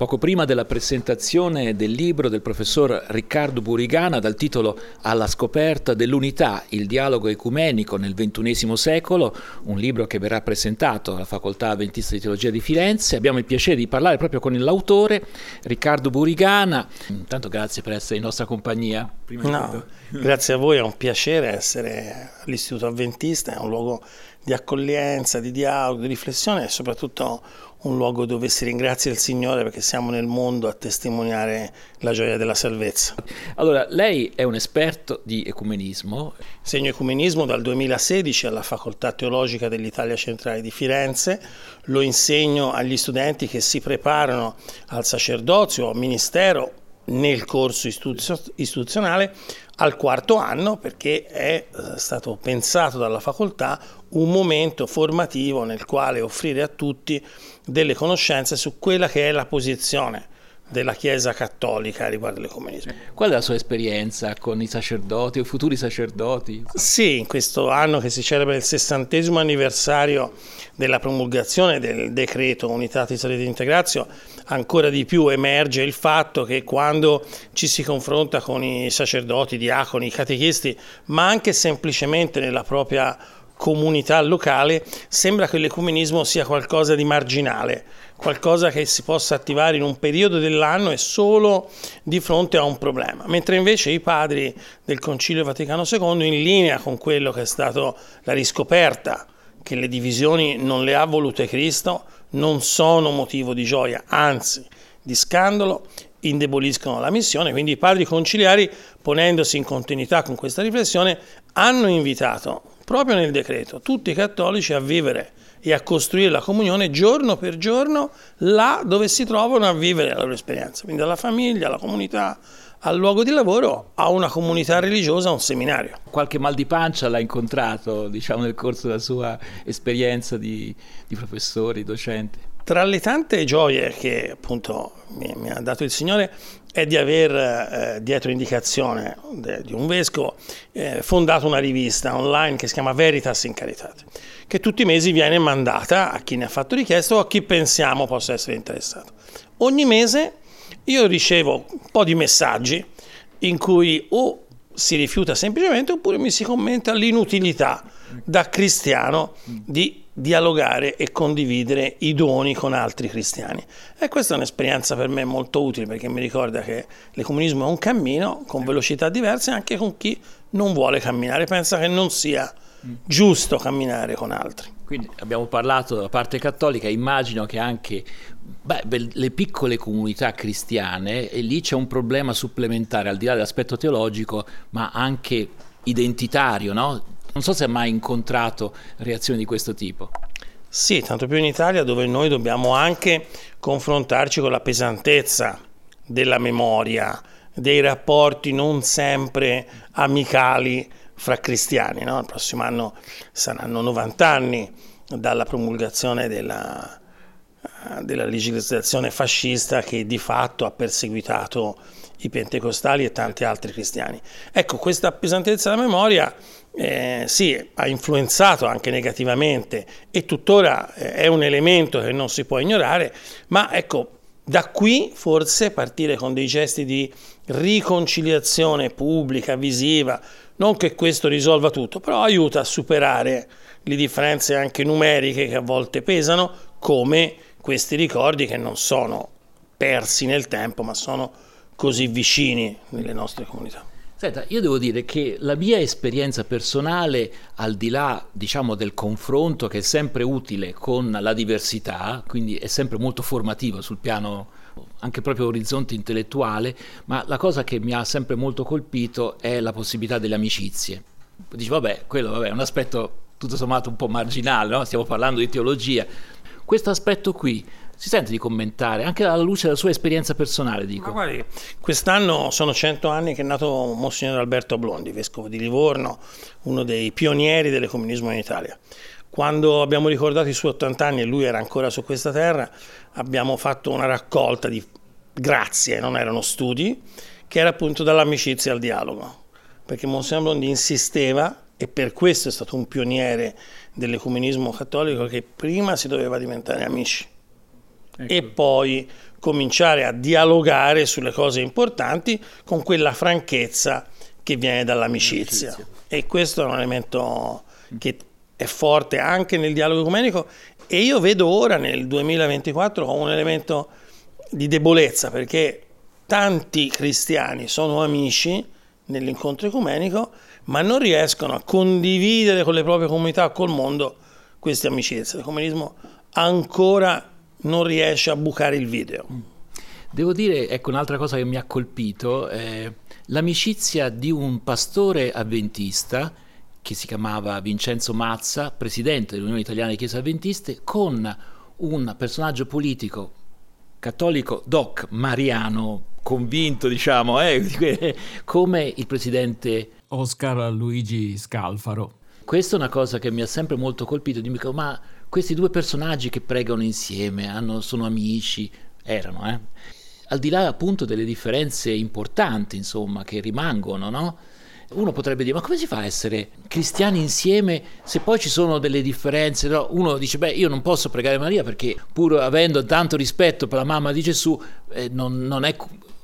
poco prima della presentazione del libro del professor Riccardo Burigana dal titolo Alla scoperta dell'unità, il dialogo ecumenico nel XXI secolo, un libro che verrà presentato alla Facoltà Adventista di Teologia di Firenze. Abbiamo il piacere di parlare proprio con l'autore, Riccardo Burigana. Intanto grazie per essere in nostra compagnia. No, grazie a voi, è un piacere essere all'Istituto Adventista, è un luogo di accoglienza, di dialogo, di riflessione e soprattutto un luogo dove si ringrazia il Signore perché siamo nel mondo a testimoniare la gioia della salvezza. Allora, lei è un esperto di ecumenismo. Segno ecumenismo dal 2016 alla Facoltà Teologica dell'Italia Centrale di Firenze, lo insegno agli studenti che si preparano al sacerdozio o al ministero nel corso istituzionale al quarto anno perché è eh, stato pensato dalla facoltà un momento formativo nel quale offrire a tutti delle conoscenze su quella che è la posizione della Chiesa cattolica riguardo all'ecumenismo. Qual è la sua esperienza con i sacerdoti o futuri sacerdoti? Sì, in questo anno che si celebra il sessantesimo anniversario della promulgazione del decreto Unitatis Rete Integratio, ancora di più emerge il fatto che quando ci si confronta con i sacerdoti, i diaconi, i catechisti, ma anche semplicemente nella propria comunità locale, sembra che l'ecumenismo sia qualcosa di marginale, qualcosa che si possa attivare in un periodo dell'anno e solo di fronte a un problema, mentre invece i padri del Concilio Vaticano II, in linea con quello che è stato la riscoperta che le divisioni non le ha volute Cristo, non sono motivo di gioia, anzi di scandalo, indeboliscono la missione, quindi i padri conciliari, ponendosi in continuità con questa riflessione, hanno invitato proprio nel decreto tutti i cattolici a vivere e a costruire la comunione giorno per giorno là dove si trovano a vivere la loro esperienza, quindi alla famiglia, alla comunità, al luogo di lavoro, a una comunità religiosa, a un seminario. Qualche mal di pancia l'ha incontrato, diciamo, nel corso della sua esperienza di, di professore, docente? Tra le tante gioie che appunto mi, mi ha dato il Signore è di aver, eh, dietro indicazione de, di un vescovo, eh, fondato una rivista online che si chiama Veritas in Caritate, che tutti i mesi viene mandata a chi ne ha fatto richiesta o a chi pensiamo possa essere interessato. Ogni mese io ricevo un po' di messaggi in cui o si rifiuta semplicemente oppure mi si commenta l'inutilità da cristiano di dialogare e condividere i doni con altri cristiani. E questa è un'esperienza per me molto utile perché mi ricorda che l'ecumenismo è un cammino con velocità diverse anche con chi non vuole camminare, pensa che non sia giusto camminare con altri. Quindi abbiamo parlato della parte cattolica, immagino che anche beh, le piccole comunità cristiane, e lì c'è un problema supplementare, al di là dell'aspetto teologico, ma anche identitario, no? Non so se ha mai incontrato reazioni di questo tipo. Sì, tanto più in Italia dove noi dobbiamo anche confrontarci con la pesantezza della memoria, dei rapporti non sempre amicali fra cristiani. No? Il prossimo anno saranno 90 anni dalla promulgazione della, della legislazione fascista che di fatto ha perseguitato i pentecostali e tanti altri cristiani. Ecco, questa pesantezza della memoria eh, sì, ha influenzato anche negativamente e tuttora eh, è un elemento che non si può ignorare, ma ecco, da qui forse partire con dei gesti di riconciliazione pubblica, visiva, non che questo risolva tutto, però aiuta a superare le differenze anche numeriche che a volte pesano, come questi ricordi che non sono persi nel tempo, ma sono così vicini nelle nostre comunità. Senta, io devo dire che la mia esperienza personale, al di là diciamo, del confronto che è sempre utile con la diversità, quindi è sempre molto formativo sul piano anche proprio orizzonte intellettuale, ma la cosa che mi ha sempre molto colpito è la possibilità delle amicizie. Dici, vabbè, quello vabbè, è un aspetto tutto sommato un po' marginale, no? stiamo parlando di teologia. Questo aspetto qui si sente di commentare, anche alla luce della sua esperienza personale, dico. Guardi, quest'anno sono cento anni che è nato Monsignor Alberto Blondi, vescovo di Livorno, uno dei pionieri dell'ecumenismo in Italia. Quando abbiamo ricordato i suoi 80 anni e lui era ancora su questa terra, abbiamo fatto una raccolta di grazie, non erano studi, che era appunto dall'amicizia al dialogo. Perché Monsignor Blondi insisteva, e per questo è stato un pioniere dell'ecumenismo cattolico, che prima si doveva diventare amici ecco. e poi cominciare a dialogare sulle cose importanti con quella franchezza che viene dall'amicizia. L'amicizia. E questo è un elemento che è forte anche nel dialogo ecumenico e io vedo ora nel 2024 un elemento di debolezza perché tanti cristiani sono amici nell'incontro ecumenico ma non riescono a condividere con le proprie comunità, col mondo, queste amicizie. L'ecumenismo ancora non riesce a bucare il video. Devo dire, ecco un'altra cosa che mi ha colpito, eh, l'amicizia di un pastore avventista che si chiamava Vincenzo Mazza, presidente dell'Unione Italiana di Chiese Avventiste, con un personaggio politico cattolico doc mariano, convinto, diciamo, eh, come il presidente Oscar Luigi Scalfaro. Questa è una cosa che mi ha sempre molto colpito, dico, ma questi due personaggi che pregano insieme, hanno, sono amici, erano, eh? al di là appunto delle differenze importanti, insomma, che rimangono, no? Uno potrebbe dire, ma come si fa a essere cristiani insieme se poi ci sono delle differenze? No? Uno dice, beh, io non posso pregare Maria perché pur avendo tanto rispetto per la mamma di Gesù, eh, non, non, è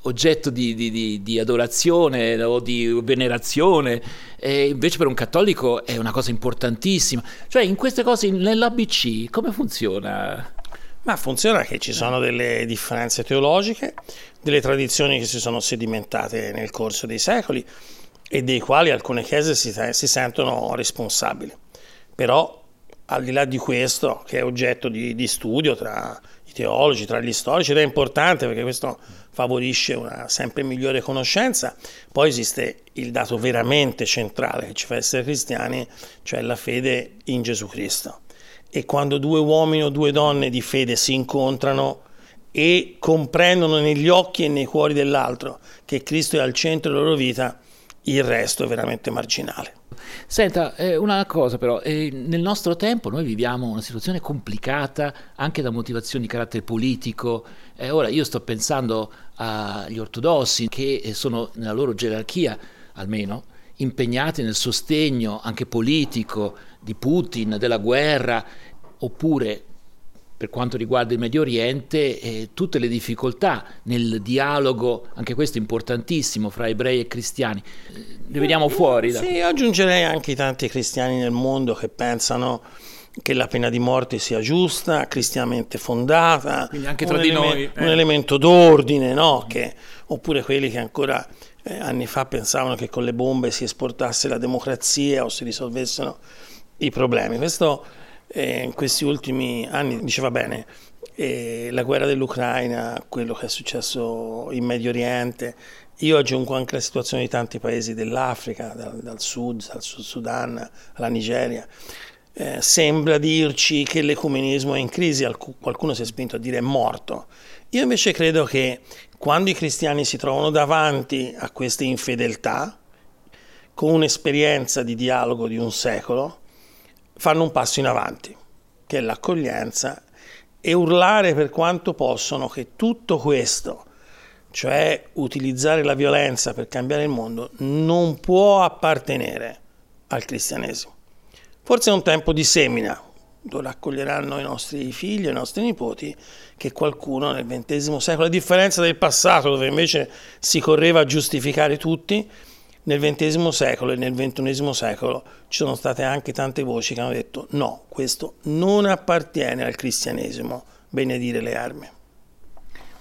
oggetto di, di, di, adorazione o di venerazione, e invece per un cattolico è una cosa importantissima. Cioè in queste cose, nell'ABC, come funziona? Ma funziona che ci sono delle differenze teologiche, delle tradizioni che si sono sedimentate nel corso dei secoli e dei quali alcune chiese si, si sentono responsabili. Però al di là di questo, che è oggetto di, di studio tra teologi, tra gli storici, ed è importante perché questo favorisce una sempre migliore conoscenza, poi esiste il dato veramente centrale che ci fa essere cristiani, cioè la fede in Gesù Cristo. E quando due uomini o due donne di fede si incontrano e comprendono negli occhi e nei cuori dell'altro che Cristo è al centro della loro vita, il resto è veramente marginale. Senta, eh, una cosa però, eh, nel nostro tempo noi viviamo una situazione complicata anche da motivazioni di carattere politico. Eh, ora io sto pensando agli ortodossi che sono nella loro gerarchia, almeno, impegnati nel sostegno anche politico di Putin, della guerra, oppure per quanto riguarda il Medio Oriente, eh, tutte le difficoltà nel dialogo, anche questo è importantissimo, fra ebrei e cristiani. Ne vediamo fuori. Da... Sì, aggiungerei anche i tanti cristiani nel mondo che pensano che la pena di morte sia giusta, cristianamente fondata, Quindi anche tra di eleme- noi, eh. un elemento d'ordine, no? che, oppure quelli che ancora eh, anni fa pensavano che con le bombe si esportasse la democrazia o si risolvessero i problemi. Questo eh, in questi ultimi anni diceva bene, eh, la guerra dell'Ucraina, quello che è successo in Medio Oriente, io aggiungo anche la situazione di tanti paesi dell'Africa, dal, dal sud, dal Sud Sudan alla Nigeria. Eh, sembra dirci che l'ecumenismo è in crisi, qualcuno si è spinto a dire è morto. Io invece credo che quando i cristiani si trovano davanti a queste infedeltà, con un'esperienza di dialogo di un secolo, fanno un passo in avanti, che è l'accoglienza, e urlare per quanto possono che tutto questo, cioè utilizzare la violenza per cambiare il mondo, non può appartenere al cristianesimo. Forse è un tempo di semina, dove accoglieranno i nostri figli, i nostri nipoti, che qualcuno nel XX secolo, a differenza del passato dove invece si correva a giustificare tutti, nel XX secolo e nel XXI secolo ci sono state anche tante voci che hanno detto no, questo non appartiene al cristianesimo, benedire le armi.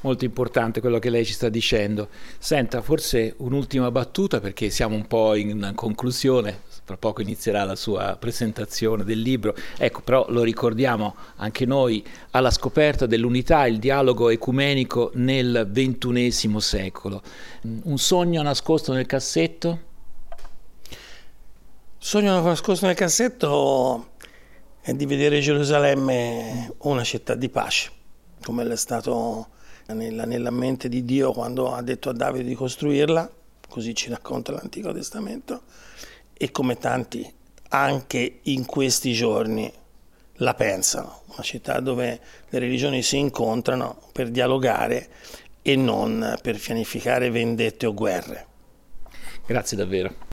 Molto importante quello che lei ci sta dicendo. Senta, forse un'ultima battuta perché siamo un po' in conclusione, fra poco inizierà la sua presentazione del libro. Ecco, però lo ricordiamo anche noi alla scoperta dell'unità, il dialogo ecumenico nel ventunesimo secolo. Un sogno nascosto nel cassetto? Sogno nascosto nel cassetto è di vedere Gerusalemme una città di pace, come è stato nella, nella mente di Dio quando ha detto a Davide di costruirla, così ci racconta l'Antico Testamento e come tanti anche in questi giorni la pensano, una città dove le religioni si incontrano per dialogare e non per pianificare vendette o guerre. Grazie davvero.